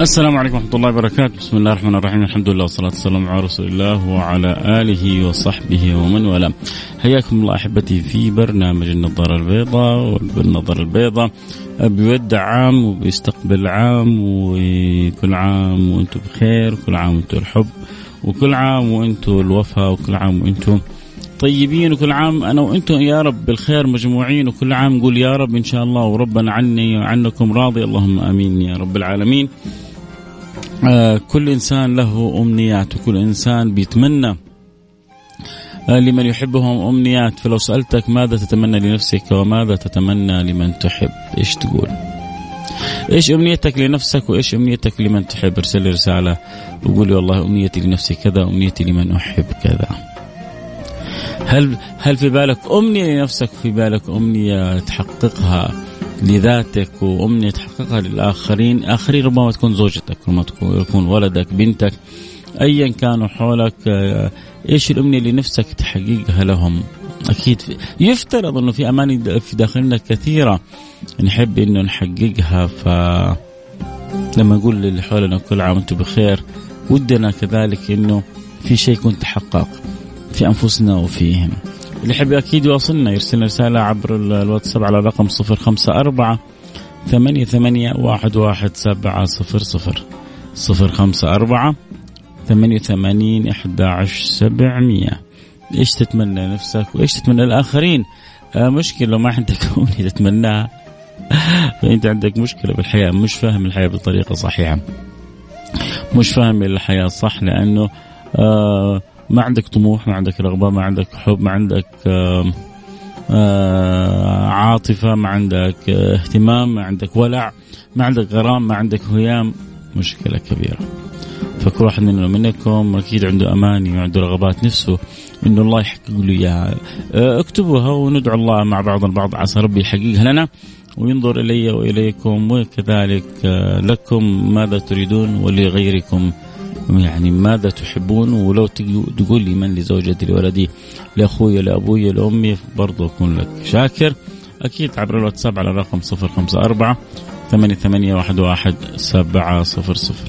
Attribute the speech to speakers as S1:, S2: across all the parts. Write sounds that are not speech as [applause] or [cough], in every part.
S1: السلام عليكم ورحمة الله وبركاته، بسم الله الرحمن الرحيم، الحمد لله والصلاة والسلام على رسول الله وعلى آله وصحبه ومن والاه. حياكم الله أحبتي في برنامج النظارة البيضاء والنظارة البيضاء. بيودع عام وبيستقبل عام وكل عام وأنتم بخير، كل عام وأنتم الحب، وكل عام وأنتم الوفاء، وكل عام وأنتم طيبين وكل عام. أنا وأنتم يا رب بالخير مجموعين وكل عام نقول يا رب إن شاء الله وربنا عني وعنكم راضي. اللهم آمين يا رب العالمين. آه كل إنسان له أمنيات وكل إنسان بيتمنى آه لمن يحبهم أمنيات فلو سألتك ماذا تتمنى لنفسك وماذا تتمنى لمن تحب إيش تقول؟ إيش أمنيتك لنفسك وإيش أمنيتك لمن تحب؟ ارسل لي رسالة وقولي والله أمنيتي لنفسي كذا أمنيتي لمن أحب كذا. هل هل في بالك أمنية لنفسك في بالك أمنية تحققها لذاتك وأمنية تحققها للآخرين، آخرين ربما تكون زوجتك، ربما تكون ولدك، بنتك، ايا كانوا حولك إيش الأمنية اللي نفسك تحققها لهم؟ أكيد يفترض إنه في اماني في داخلنا كثيرة نحب إنه نحققها ف لما نقول للي حولنا كل عام وأنتم بخير ودنا كذلك إنه في شيء يكون تحقق في أنفسنا وفيهم. اللي يحب أكيد يواصلنا يرسل رسالة عبر الواتساب على رقم 054 ثمانية ثمانية واحد واحد سبعة صفر صفر. صفر خمسة أربعة ثمانية عشر سبعمية. إيش تتمنى نفسك وإيش تتمنى الآخرين؟ آه مشكلة لو ما عندك [laughs] أمنية تتمناها. فأنت عندك مشكلة بالحياة. مش فاهم الحياة بطريقة صحيحة. مش فاهم الحياة صح لأنه آه ما عندك طموح ما عندك رغبة ما عندك حب ما عندك آآ عاطفة ما عندك اهتمام ما عندك ولع ما عندك غرام ما عندك هيام. مشكلة كبيرة. فكل واحد مننا منكم أكيد عنده أماني وعنده رغبات نفسه إنه الله يحقق له إياها. اكتبوها وندعو الله مع بعض البعض عسى ربي يحققها لنا وينظر إلي وإليكم وكذلك لكم ماذا تريدون ولغيركم. يعني ماذا تحبون؟ ولو تقول لي من لزوجتي لولدي لأخوي لأبوي لأمي برضو أكون لك شاكر. أكيد عبر الواتساب على الرقم 054 ثمانية ثمانية واحد واحد سبعة صفر صفر.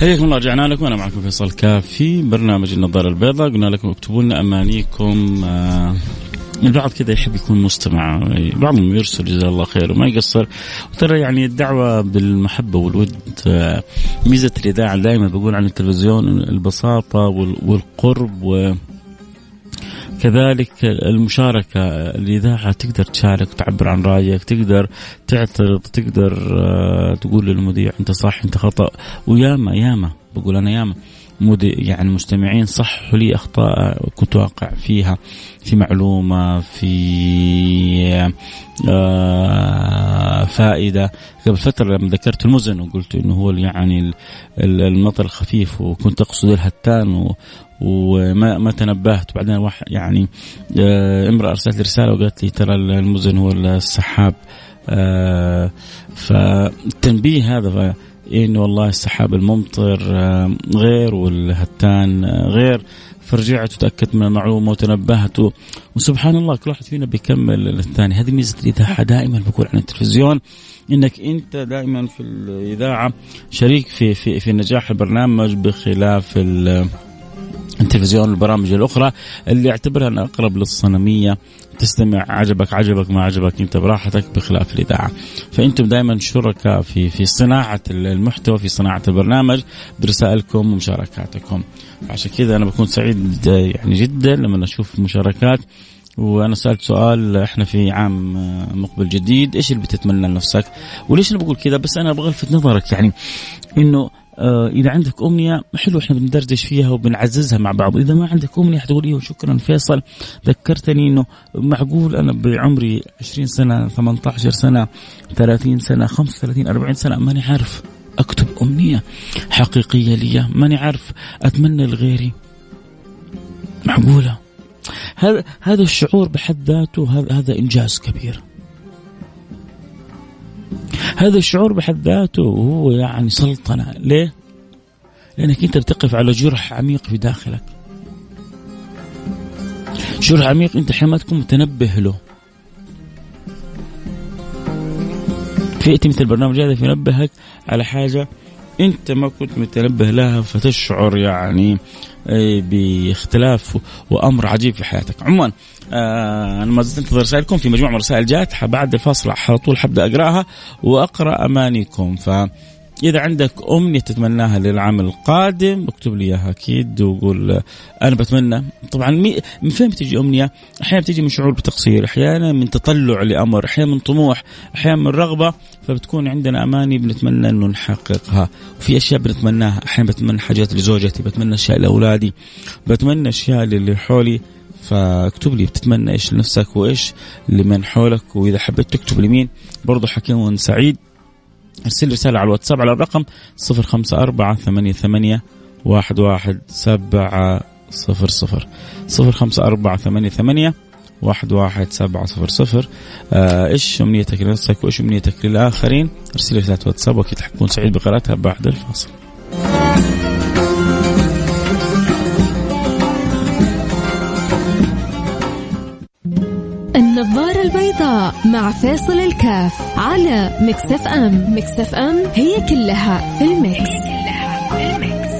S1: حياكم الله رجعنا لكم. أنا معكم فيصل كاف في برنامج النظارة البيضاء. قلنا لكم اكتبوا لنا أمانيكم آه البعض كذا يحب يكون مستمع. بعضهم يرسل جزاه الله خير وما يقصر. وترى يعني الدعوة بالمحبة والود آه ميزة الإذاعة دائما بقول عن التلفزيون البساطة والقرب كذلك المشاركة الإذاعة تقدر تشارك تعبر عن رأيك تقدر تعترض تقدر تقول للمذيع أنت صح أنت خطأ. وياما ياما بقول أنا ياما. يعني مستمعين صحوا لي أخطاء كنت واقع فيها في معلومة في فائدة. قبل فترة لما ذكرت المزن وقلت إنه هو يعني المطر الخفيف وكنت أقصد الهتان وما ما تنبهت. وبعدين واحد يعني امرأة أرسلت لي رسالة وقالت لي ترى المزن هو السحاب. آه فالتنبيه هذا إنه والله السحاب الممطر آه غير والهتان آه غير. فرجعت وتأكدت من المعلومه وتنبهت وسبحان الله كل واحد فينا بيكمل الثاني. هذه ميزة الإذاعة. دائما بقول عن التلفزيون إنك أنت دائما في الإذاعة شريك في في في نجاح البرنامج بخلاف التلفزيون البرامج الأخرى اللي اعتبرها أنها أقرب للصنمية. تستمع عجبك عجبك ما عجبك أنت براحتك بخلاف الإذاعة. فأنتم دائما شركاء في في صناعة المحتوى في صناعة البرنامج برسائلكم ومشاركاتكم. عشان كذا أنا بكون سعيد يعني جدا لما أشوف مشاركات. وأنا سألت سؤال إحنا في عام مقبل جديد إيش اللي بتتمنى لنفسك؟ وليش أنا بقول كذا؟ بس أنا أبغى ألفت نظرك يعني إنه إذا عندك أمنية حلو إحنا بندردش فيها وبنعززها مع بعض. إذا ما عندك أمنية حتقول إيوه شكرا فيصل ذكرتني إنه معقول أنا بعمري 20 سنة 18 سنة 30 سنة 35 40 سنة ماني عارف أكتب أمنية حقيقية لي ماني عارف أتمنى لغيري. معقولة؟ هذا هذا الشعور بحد ذاته هذا هذا إنجاز كبير. هذا الشعور بحد ذاته هو يعني سلطنة. ليه؟ لأنك أنت بتقف على جرح عميق في داخلك. جرح عميق أنت حين ما تكون متنبه له. فئتي مثل البرنامج هذا ينبهك على حاجة أنت ما كنت متنبه لها فتشعر يعني باختلاف وأمر عجيب في حياتك. عموما آه أنا ما زلت أنتظر رسائلكم. في مجموعة من الرسائل جات. بعد الفاصل على طول حبدأ أقرأها وأقرأ أمانيكم. ف إذا عندك أمنية تتمناها للعام القادم اكتب لي إياها أكيد وقول أنا بتمنى. طبعا من فين بتجي أمنية؟ أحيانا بتجي من شعور بتقصير أحيانا من تطلع لأمر أحيانا من طموح أحيانا من رغبة. فبتكون عندنا أماني بنتمنى أنه نحققها. وفي أشياء بنتمناها. أحيانا بتمنى حاجات لزوجتي بتمنى أشياء لأولادي بتمنى أشياء للي حولي. فاكتب لي بتتمنى إيش لنفسك وإيش لمن حولك وإذا حبيت تكتب لمين. برضه حكيم سعيد أرسل رسالة على الواتساب على الرقم صفر خمسة أربعة ثمانية ثمانية واحد واحد سبعة صفر صفر. صفر خمسة أربعة ثمانية ثمانية واحد واحد سبعة صفر صفر. آه إيش أمنيتك لنفسك وإيش أمنيتك للآخرين؟ أرسل رسالة واتساب وأكيد حكون سعيد بقراءتها بعد الفاصل.
S2: النظارة البيضاء مع فيصل الكاف على Mix FM. Mix FM هي كلها في ال mix, هي كلها في ال mix.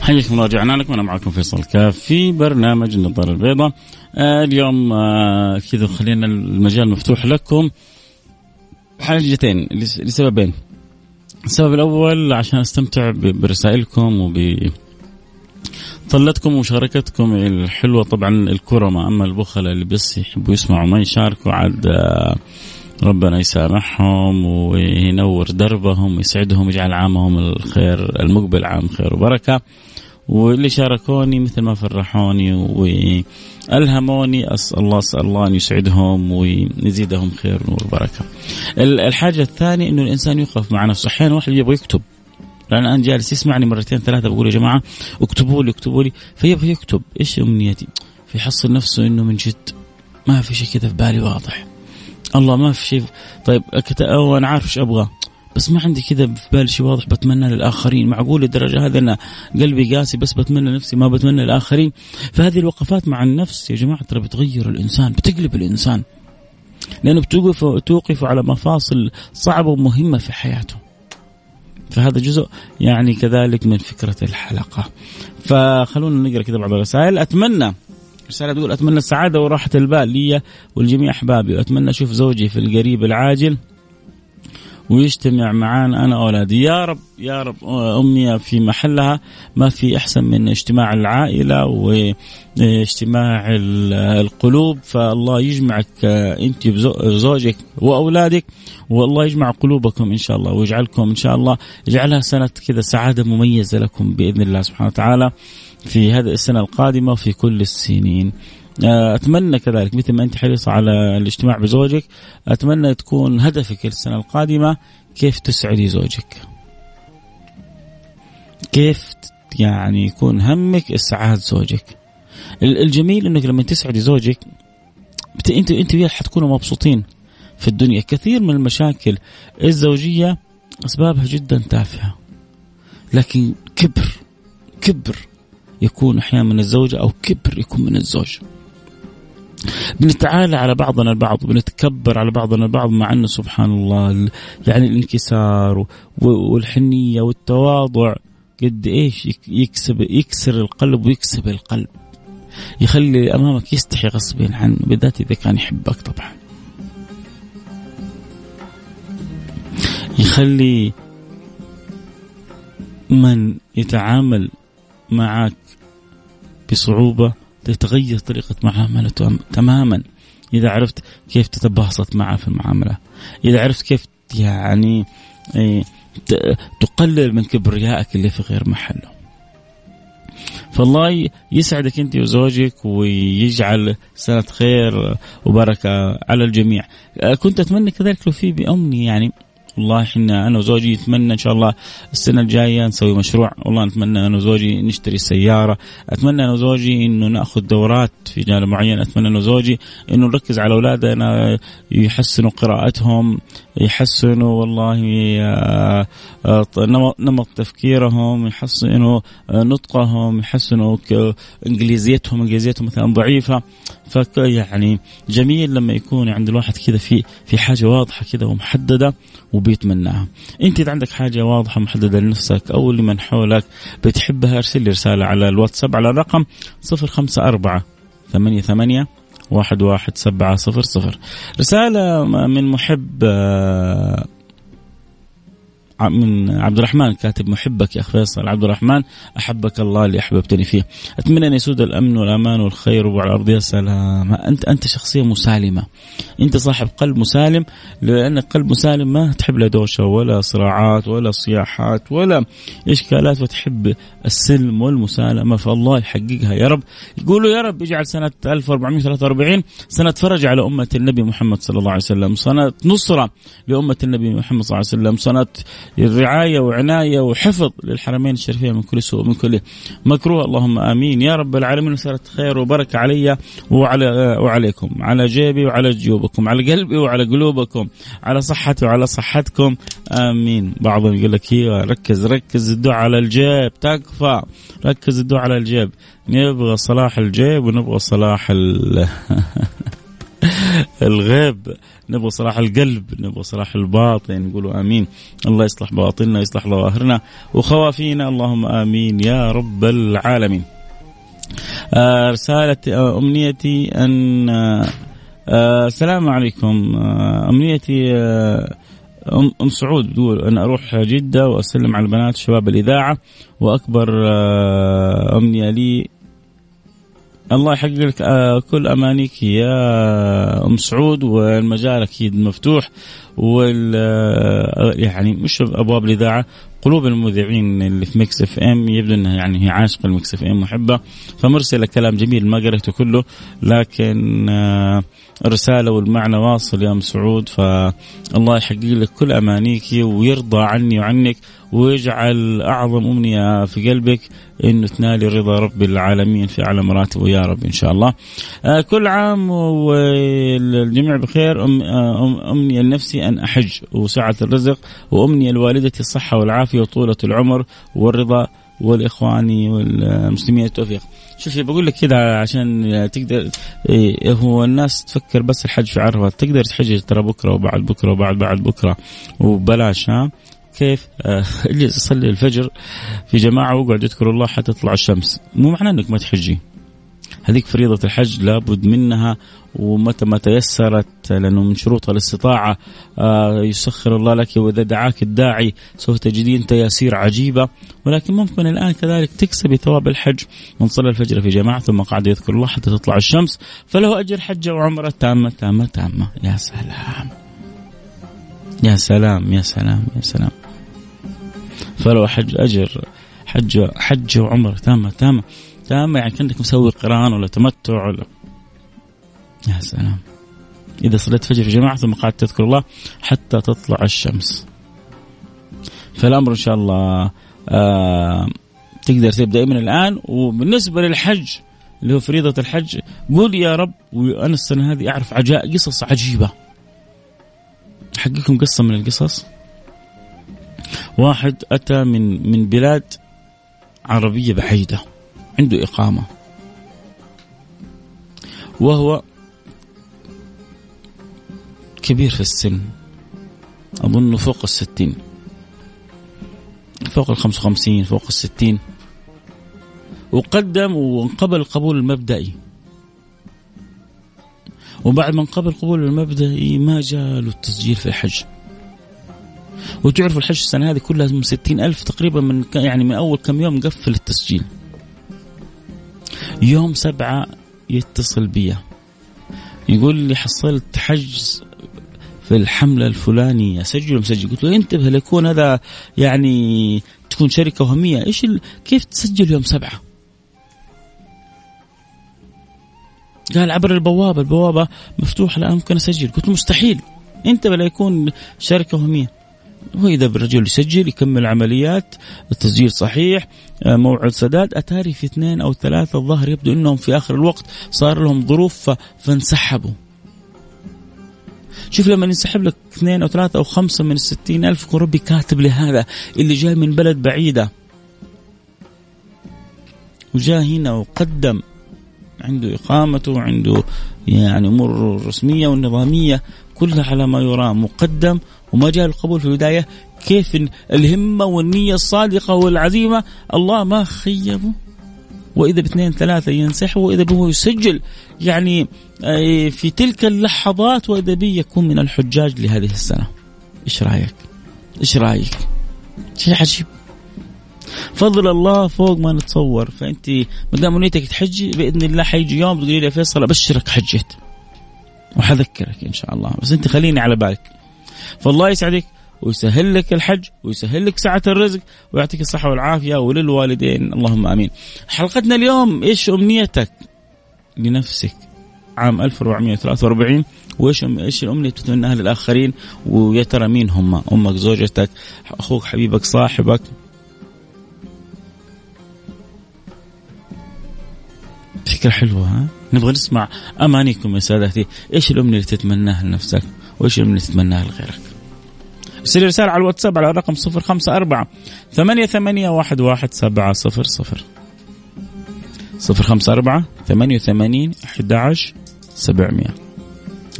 S1: حياكم الله رجعنا لكم. أنا معكم فيصل كاف في برنامج النظارة البيضاء. آه اليوم آه كذا خلينا المجال مفتوح لكم. حاجتين لسببين. السبب الأول عشان أستمتع برسائلكم وب طلتكم ومشاركتكم الحلوة طبعا الكرماء أما البخلاء اللي بس يحبوا يسمعوا ما يشاركوا عاد آه، ربنا يسامحهم وينور دربهم ويسعدهم ويجعل عامهم الخير المقبل عام خير وبركة. واللي شاركوني مثل ما فرحوني والهموني اسال الله أسأل الله أن يسعدهم ويزيدهم خير ونور وبركة. الحاجة الثانية إنه الإنسان يوقف مع نفسه، أحيانا واحد يبغى يكتب لأن أنا جالس يسمعني مرتين ثلاثة بقول يا جماعة اكتبوا لي اكتبوا لي فيبغى يكتب إيش أمنيتي؟ فيحصل نفسه إنه من جد ما في شيء كذا في بالي واضح. الله ما في شيء طيب أنا عارف إيش أبغى بس ما عندي كذا في بالي شيء واضح بتمنى للآخرين. معقول الدرجة هذا أنا قلبي قاسي بس بتمنى نفسي ما بتمنى للآخرين. فهذه الوقفات مع النفس يا جماعة ترى بتغير الإنسان بتقلب الإنسان. لأنه بتوقف توقف على مفاصل صعبة ومهمة في حياته. فهذا جزء يعني كذلك من فكرة الحلقة. فخلونا نقرأ كذا بعض الرسائل. اتمنى رسالة تقول أتمنى السعادة وراحة البال لي ولجميع أحبابي وأتمنى أشوف زوجي في القريب العاجل. ويجتمع معانا أنا واولادي يا رب يا رب امنيه في محلها ما في أحسن من اجتماع العائلة واجتماع القلوب. فالله يجمعك أنت بزوجك وأولادك والله يجمع قلوبكم إن شاء الله ويجعلكم إن شاء الله يجعلها سنة كذا سعادة مميزة لكم بإذن الله سبحانه وتعالى في هذه السنة القادمة وفي كل السنين. أتمنى كذلك مثل ما أنت حريصة على الاجتماع بزوجك أتمنى تكون هدفك السنة القادمة كيف تسعدي زوجك. كيف يعني يكون همك إسعاد زوجك. الجميل إنك لما تسعدي زوجك انت أنت وياه حتكونوا مبسوطين في الدنيا. كثير من المشاكل الزوجية أسبابها جدا تافهة. لكن كبر كبر يكون أحيانا من الزوجة أو كبر يكون من الزوج. بنتعالى على بعضنا البعض بنتكبر على بعضنا البعض مع أنه سبحان الله يعني الانكسار والحنية والتواضع. قد إيش يكسب يكسر القلب ويكسب القلب. يخلي أمامك يستحي غصبا عنه بالذات إذا كان يحبك طبعا. يخلي من يتعامل معك بصعوبة تتغير طريقة معاملته تماما. إذا عرفت كيف تتباسط معه في المعاملة. إذا عرفت كيف يعني إيه، تقلل من كبريائك اللي في غير محله. فالله يسعدك أنت وزوجك ويجعل سنه خير وبركة على الجميع. كنت أتمنى كذلك لو في بأمني يعني والله إحنا أنا وزوجي نتمنى إن شاء الله السنة الجاية نسوي مشروع. والله نتمنى أنا وزوجي نشتري سيارة. أتمنى أنا وزوجي إنه نأخذ دورات في جانب معين. أتمنى أنا وزوجي إنه نركز على أولادنا يحسنوا قراءتهم يحسنوا والله آه، آه، نمط تفكيرهم يحسنوا آه، نطقهم يحسنوا إنجليزيتهم إنجليزيتهم مثلا ضعيفة. ف يعني جميل لما يكون عند الواحد كذا في في حاجة واضحة كذا ومحددة وبيتمناها. انت إذا عندك حاجة واضحة محدده لنفسك أو لمن حولك بتحبها ارسل لي رسالة على الواتساب على الرقم 054 ثمانية ثمانية واحد واحد سبعة صفر صفر. رسالة من محب آه، من عبد الرحمن كاتب محبك يا أخ فيصل. عبد الرحمن أحبك الله اللي أحببتني فيه. أتمنى أن يسود الأمن والأمان والخير وعلى الأرض. يا سلام. أنت أنت شخصية مسالمة. أنت صاحب قلب مسالم لانك قلب مسالم ما تحب لا دوشة ولا صراعات ولا صياحات ولا إشكالات وتحب السلم والمسالمة. فالله يحققها يا رب. يقولوا يا رب اجعل سنة 1443 سنة فرج على أمة النبي محمد صلى الله عليه وسلم. سنة نصرة لأمة النبي محمد صلى الله عليه وسلم. سنة رعاية وعناية وحفظ للحرمين الشريفين من كل سوء ومن كل مكروه. اللهم آمين. يا رب العالمين وسارت خير وبركة علي وعلى وعليكم على جيبي وعلى جيوبكم على قلبي وعلى قلوبكم على صحتي وعلى صحتكم. آمين. بعضهم يقول لك أيوه ركز ركز الدعاء على الجيب تكفى. ركز الدعاء على الجيب. نبغى صلاح الجيب ونبغى صلاح [laughs] الغيب. نبغى صلاح القلب نبغى صلاح الباطن نقولوا آمين. الله يصلح باطننا يصلح ظواهرنا. وخوافينا اللهم آمين يا رب العالمين. آه رسالة آه أمنيتي أن آه السلام عليكم. أمنيتي أم سعود تقول أنا أروح جدة وأسلم على البنات شباب الإذاعة. وأكبر أمنية لي الله يحقق لك آه، كل أمانيك يا أم سعود والمجال أكيد مفتوح وال آه، يعني مش أبواب الإذاعة قلوب المذيعين اللي في Mix FM يبدو إنها يعني هي عاشقة ال Mix FM محبه فمرسلة كلام جميل ما قريته كله لكن آه، الرسالة والمعنى واصل يا أم سعود فالله يحقق لك كل أمانيك ويرضى عني وعنك. ويجعل أعظم أمنية في قلبك إنه تنالي رضا رب العالمين في أعلى مراتب يا رب إن شاء الله. آه كل عام والجميع بخير. أم أم امنيه لنفسي أن أحج وسعة الرزق. وامنيه لوالدتي الصحة والعافية وطولة العمر والرضا والإخواني والمسلمين. التوفيق. شوفي بقول لك كذا عشان تقدر إيه هو الناس تفكر بس الحج في عرفة. تقدر تحج ترى بكرة وبعد بكرة وبعد بعد بكرة. وبلاش ها؟ كيف؟ آه، [laughs] اجلس اصلي الفجر في جماعة واقعد اذكر الله حتى تطلع الشمس. مو معناه إنك ما تحجي. هذيك فريضة الحج لابد منها ومتى ما تيسرت لأنه من شروط الاستطاعة آه، يسخر الله لك وإذا دعاك الداعي سوف تجدين تياسير عجيبة. ولكن ممكن الآن كذلك تكسبي ثواب الحج من صلى الفجر في جماعة ثم قعد يذكر الله حتى تطلع الشمس. فله أجر حجة وعمرة تامة تامة تامة. يا سلام. يا سلام يا سلام يا سلام. فلو حج اجر حج حج وعمره تامه تامه تامه يعني كأنك مسوي قرآن ولا تمتع ولا يا سلام. إذا صليت فجر في جماعة ثم قعدت تذكر الله حتى تطلع الشمس. فالأمر إن شاء الله آه تقدر تبدأ من الآن. وبالنسبة للحج اللي هو فريضة الحج قول يا رب وأنا السنة هذه أعرف عجاء قصص عجيبة. احكيكم قصة من القصص؟ واحد أتى من من بلاد عربية بعيدة عنده إقامة. وهو كبير في السن أظنه فوق الستين. فوق الخمسة وخمسين فوق الستين. وقدم وانقبل القبول المبدئي. وبعد ما انقبل القبول المبدئي ما جاء له التسجيل في الحج. وتعرف الحج السنة هذه كلها من ستين ألف تقريبا من يعني من أول كم يوم قفل التسجيل. يوم سبعة يتصل بي يقول لي حصلت حجز في الحملة الفلانية. سجل مسجل. قلت له انتبه ليكون هذا يعني تكون شركة وهمية. إيش ال... كيف تسجل يوم سبعة؟ قال عبر البوابة. البوابة مفتوحة الآن ممكن أسجل. قلت له مستحيل. انتبه ليكون شركة وهمية. وإذا بالرجل يسجل يكمل عمليات التسجيل صحيح آه، موعد سداد أتاري في اثنين أو ثلاثة الظهر يبدو أنهم في آخر الوقت صار لهم ظروف فانسحبوا. شوف لما ينسحب لك اثنين أو ثلاثة أو خمسة من الستين ألف يكون ربي كاتب لهذا اللي جاي من بلد بعيدة. وجاء هنا وقدم عنده إقامته عنده يعني أمور رسمية والنظامية كلها على ما يرام مقدم وما جاء القبول في البداية كيف الهمة والنية الصادقة والعزيمة؟ الله ما خيبه وإذا باثنين ثلاثة ينسحب وإذا به يسجل. يعني آه، في تلك اللحظات وإذا به يكون من الحجاج لهذه السنة. إيش رأيك؟ إيش رأيك؟ شيء عجيب. فضل الله فوق ما نتصور. فأنت ما دام نيتك تحجي بإذن الله حيجي يوم تقولي لي يا فيصل أبشرك حجيت. وحذكرك إن شاء الله. بس أنت خليني على بالك. فالله يسعدك ويسهل لك الحج ويسهل لك سعة الرزق ويعطيك الصحة والعافية وللوالدين اللهم آمين حلقتنا اليوم إيش أمنيتك لنفسك عام 1443 وإيش إيش الأمنية تتمناها للاخرين ويا ترى مين هم؟ أمك، زوجتك، أخوك، حبيبك، صاحبك. فكرة حلوة ها؟ نبغى نسمع أمانيكم يا سادتي، إيش الأمنية اللي تتمناها لنفسك؟ وايش اللي تتمناها لغيرك؟ ارسل رسالة على الواتساب على الرقم 054 ثمانية ثمانية واحد واحد سبعة صفر صفر. صفر خمسة أربعة ثمانية وثمانين أحد عشر سبعمية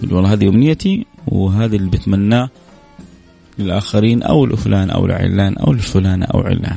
S1: والله هذه أمنيتي وهذا اللي بتمناه للآخرين أو لفلان أو لعلان أو لفلان أو علان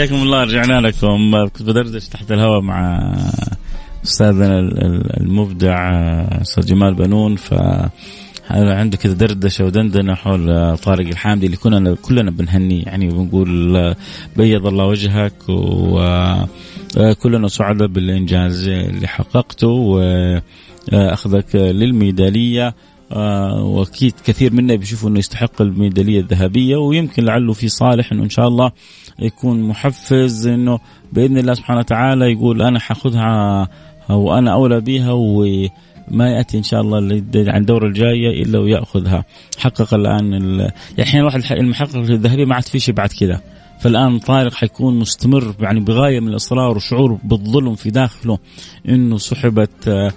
S1: حياكم الله رجعنا لكم. كنت بدردش تحت الهواء مع أستاذنا المبدع أستاذ جمال بنون. ف عنده كذا دردشة ودندنة حول طارق الحامدي اللي كنا كلنا بنهنيه. يعني بنقول بيض الله وجهك وكلنا سعداء بالإنجاز اللي حققته. واخذك للميدالية. واكيد كثير منا بيشوفوا إنه يستحق الميدالية الذهبية ويمكن لعله في صالح إنه إن شاء الله يكون محفز إنه بإذن الله سبحانه وتعالى يقول أنا حاخذها وأنا أولى بها وما يأتي إن شاء الله عن الدورة الجاية إلا ويأخذها. حقق الآن يعني الحين الواحد المحقق الذهبيه ما عاد في شيء بعد كذا. فالآن طارق حيكون مستمر يعني بغاية من الإصرار وشعور بالظلم في داخله إنه سحبت آه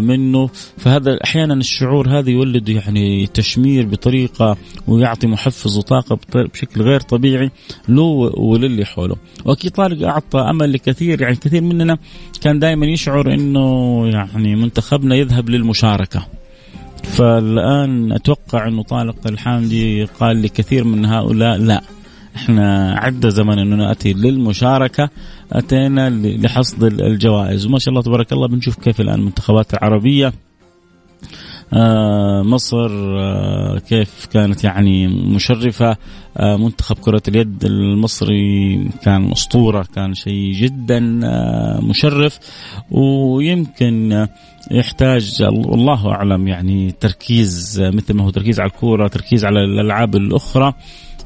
S1: منه. فهذا أحيانا الشعور هذا يولد يعني تشمير بطريقة ويعطي محفز وطاقة بشكل غير طبيعي له وللي حوله. وأكيد طارق أعطى أمل لكثير يعني كثير مننا كان دائما يشعر إنه يعني منتخبنا يذهب للمشاركة. فالآن أتوقع إنه طارق الحامدي قال لكثير من هؤلاء لا. إحنا عدى زمن انه نأتي للمشاركة أتينا لحصد الجوائز. وما شاء الله تبارك الله بنشوف كيف الآن المنتخبات العربية آه مصر آه كيف كانت يعني مشرفة آه منتخب كرة اليد المصري كان أسطورة كان شيء جدا آه، مشرف. ويمكن يحتاج الله أعلم يعني تركيز مثل ما هو تركيز على الكورة تركيز على الألعاب الأخرى.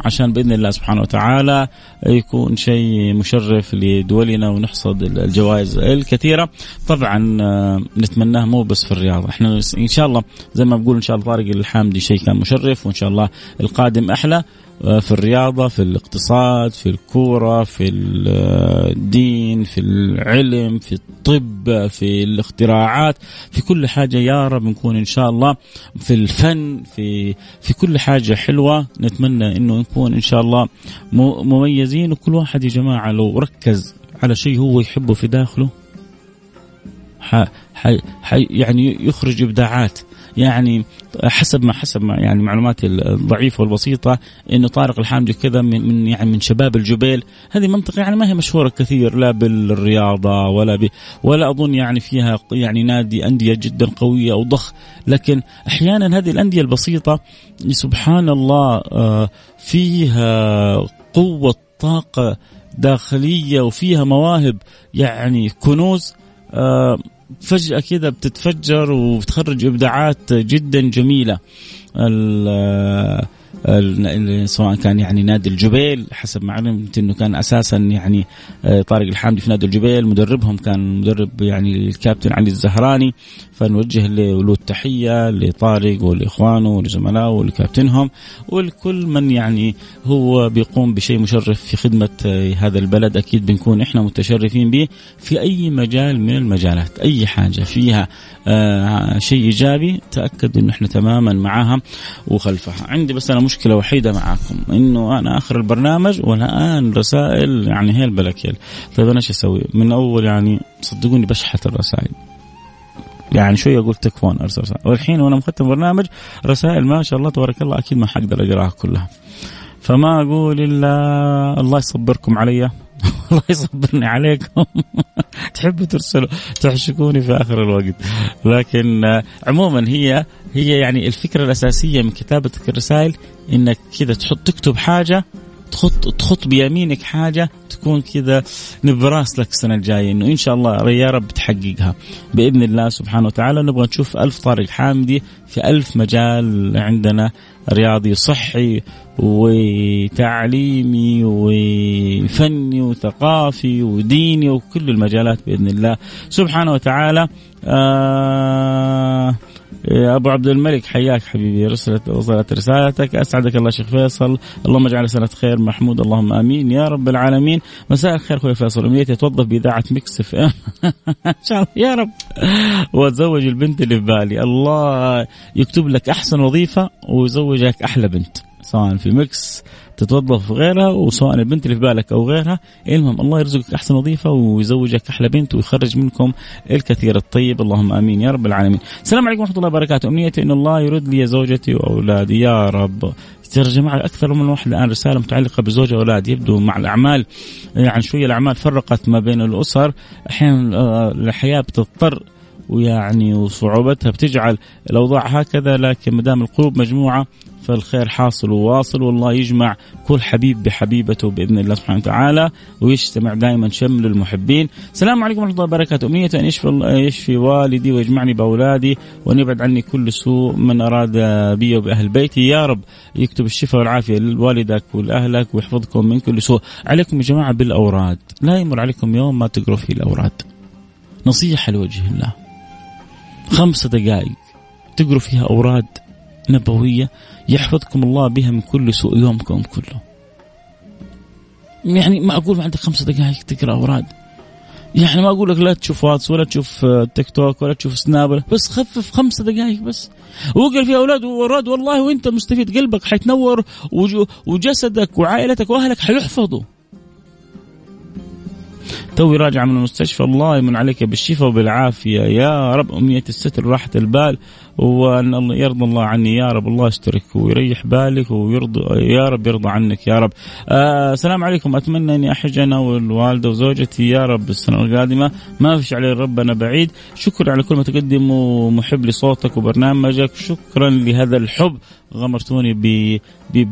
S1: عشان بإذن الله سبحانه وتعالى يكون شيء مشرف لدولنا ونحصد الجوائز الكثيرة. طبعا آه، نتمناه مو بس في الرياضه إحنا إن شاء الله زي ما بقول إن شاء الله طارق الحامدي شيء كان مشرف وإن شاء الله القادم أحلى. في الرياضة في الاقتصاد في الكورة في الدين في العلم في الطب في الاختراعات في كل حاجة يا رب نكون إن شاء الله في الفن في في كل حاجة حلوة. نتمنى إنه نكون إن شاء الله مميزين وكل واحد يا جماعة لو ركز على شيء هو يحبه في داخله ح... ح... يعني يخرج إبداعات. يعني حسب ما حسب ما يعني معلوماتي الضعيفة والبسيطة إنه طارق الحامدي كذا من, من يعني من شباب الجبيل. هذه منطقة يعني ما هي مشهورة كثير لا بالرياضة ولا ب ولا أظن يعني فيها يعني نادي أندية جدا قوية أو ضخ. لكن أحيانا هذه الأندية البسيطة سبحان الله آه، فيها قوة طاقة داخلية وفيها مواهب يعني كنوز آه، فجأة كذا بتتفجر وبتخرج إبداعات جدا جميلة. سواء كان يعني نادي الجبيل حسب ما علمت إنه كان أساسا يعني آه، طارق الحامدي في نادي الجبيل مدربهم كان مدرب يعني الكابتن علي الزهراني. فنوجه له التحيه لطارق ولإخوانه ولزملائه ولكابتنهم ولكل من يعني هو بيقوم بشيء مشرف في خدمة آه، هذا البلد. أكيد بنكون إحنا متشرفين به في أي مجال من المجالات. أي حاجة فيها آه شيء إيجابي تأكد إنه إحنا تماما معها وخلفها. عندي بس أنا مشكلة وحيدة معاكم. إنه أنا آخر البرنامج والآن رسائل يعني هي البلكيل طيب أنا إيش أسوي؟ من أول يعني صدقوني بشحت الرسائل. يعني شوي أقول تكفون أرسل رسائل. والحين وأنا مختم برنامج رسائل ما شاء الله تبارك الله أكيد ما حقدر أقراها كلها. فما أقول إلا الله يصبركم علي. [laughs] الله يصبرني عليكم. [laughs] تحبوا ترسلوا تحشكوني في آخر الوقت. لكن عموما هي هي يعني الفكرة الأساسية من كتابه الرسائل إنك كذا تحط تكتب حاجة تخط تخط بيمينك حاجة تكون كذا نبراس لك السنة الجاية إنه إن شاء الله يا رب تحققها. بإذن الله سبحانه وتعالى نبغى نشوف ألف طارق حامدي في ألف مجال عندنا رياضي صحي وتعليمي وفني وثقافي وديني وكل المجالات بإذن الله. سبحانه وتعالى آه أبو عبد الملك حياك حبيبي رسلت وصلت رسالتك. أسعدك الله شيخ فيصل. اللهم اجعل سنة خير محمود. اللهم آمين. يا رب العالمين. مساء الخير أخوي فيصل. امنيتي اتوظف بإذاعة Mix FM. ان [laughs] شاء الله. يا رب. وأتزوج البنت اللي في بالي. الله يكتب لك أحسن وظيفة ويزوجك أحلى بنت. سواء في Mix تتوظف غيرها وسواء البنت اللي في بالك أو غيرها المهم الله يرزقك أحسن وظيفة ويزوجك أحلى بنت ويخرج منكم الكثير الطيب. اللهم آمين يا رب العالمين. السلام عليكم ورحمة الله وبركاته، امنيتي إن الله يرد لي زوجتي وأولادي. يا رب. جماعة أكثر من واحد الآن رسالة متعلقة بزوجة واولاد يبدو مع الأعمال. يعني شوية الأعمال فرقت ما بين الأسر. أحيانا آه، الحياة بتضطر ويعني وصعوبتها بتجعل الأوضاع هكذا لكن ما دام القلوب مجموعة فالخير حاصل وواصل والله يجمع كل حبيب بحبيبته بإذن الله سبحانه وتعالى ويجتمع دائما شمل المحبين. السلام عليكم ورحمة الله وبركاته، أمنية أن يشفي يشفي والدي ويجمعني بأولادي وأن يبعد عني كل سوء من أراد بي وبأهل بيتي يا رب يكتب الشفاء والعافية لوالدك ولأهلك ويحفظكم من كل سوء. عليكم يا جماعة بالأوراد، لا يمر عليكم يوم ما تقروا فيه الأوراد. نصيحة لوجه الله. خمس دقائق تقروا فيها أوراد نبوية يحفظكم الله بها من كل سوء يومكم كله. يعني ما أقول ما عندك خمس دقائق تقرأ أوراد. يعني ما أقول لك لا تشوف واتس ولا تشوف آه، تيك توك ولا تشوف سناب بس خفف خمسة دقائق بس. وقل في أولاد واولاد والله وأنت مستفيد قلبك حيتنور وجسدك وعائلتك وأهلك حيحفظوا. توي راجع من المستشفى. الله يمن عليك بالشفاء وبالعافية. يا رب أمنية الستر راحة البال وأن الله يرضى الله عني. يا رب الله يسترك ويريح بالك ويرضى يا رب يرضى عنك. يا رب. آه السلام عليكم. أتمنى أني احج أنا والوالدة وزوجتي. يا رب السنة القادمة ما فيش عليه ربنا بعيد. شكرا على كل ما تقدم ومحب لصوتك وبرنامجك. شكرا لهذا الحب. غمرتوني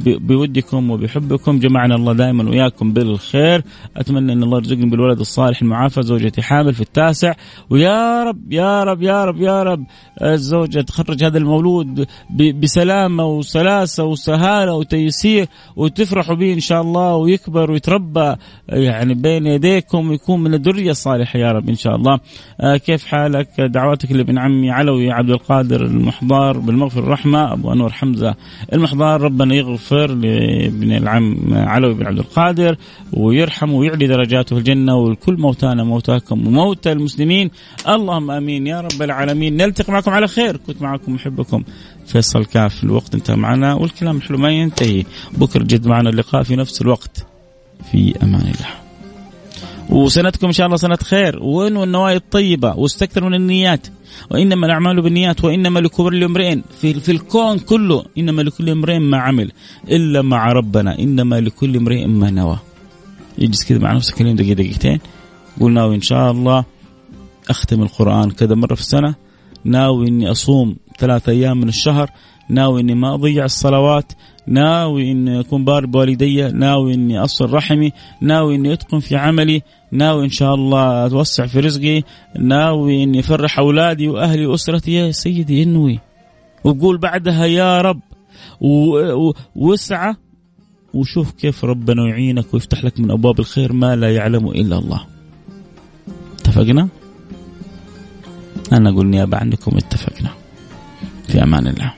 S1: بودكم وبحبكم. جمعنا الله دائما وياكم بالخير. أتمنى أن الله يرزقني بالولد الصالح المعافى زوجتي حامل في التاسع. ويا رب يا رب يا رب يا رب الزوجة تخرج هذا المولود بسلامة وسلاسة وسهالة وتيسير وتفرحوا به إن شاء الله ويكبر ويتربى يعني بين يديكم ويكون من الذرية الصالحة يا رب إن شاء الله. آه كيف حالك؟ دعواتك لابن عمي علوي عبد القادر المحضار بالمغفر الرحمة أبو أنور حمزة المحضار. ربنا يغفر لابن العم علوي بن عبد القادر ويرحم ويعلي درجاته في الجنة والكل موتانا موتاكم وموتى المسلمين. اللهم آمين. يا رب العالمين. نلتقي معكم على خير. كنت معكم محبكم فيصل كاف الوقت. انتهى معنا. والكلام حلو ما ينتهي. بكره جد معنا اللقاء في نفس الوقت. في أمان الله. وسنتكم إن شاء الله سنة خير. وانو النوايا الطيبة؟ واستكثروا من النيات. وإنما الأعمال بالنيات وإنما لكل امرئ في في الكون كله إنما لكل امرئ ما عمل. إلا مع ربنا. إنما لكل امرئ ما نوى. يجلس كذا مع نفسك اليوم دقيقة دقيقتين. قول ناوي إن شاء الله أختم القرآن كذا مرة في السنة. ناوي إني أصوم ثلاثة أيام من الشهر. ناوي إني ما أضيع الصلوات. ناوي إني أكون بار بوالدي. ناوي إني أصل رحمي. ناوي إني أتقن في عملي. ناوي إن شاء الله أتوسع في رزقي. ناوي إني أفرح أولادي وأهلي وأسرتي. يا سيدي إنوي. وقول بعدها يا رب واسعى وشوف كيف ربنا يعينك ويفتح لك من أبواب الخير ما لا يعلم إلا الله. اتفقنا؟ أنا أقول نيابة عنكم اتفقنا. في أمان الله.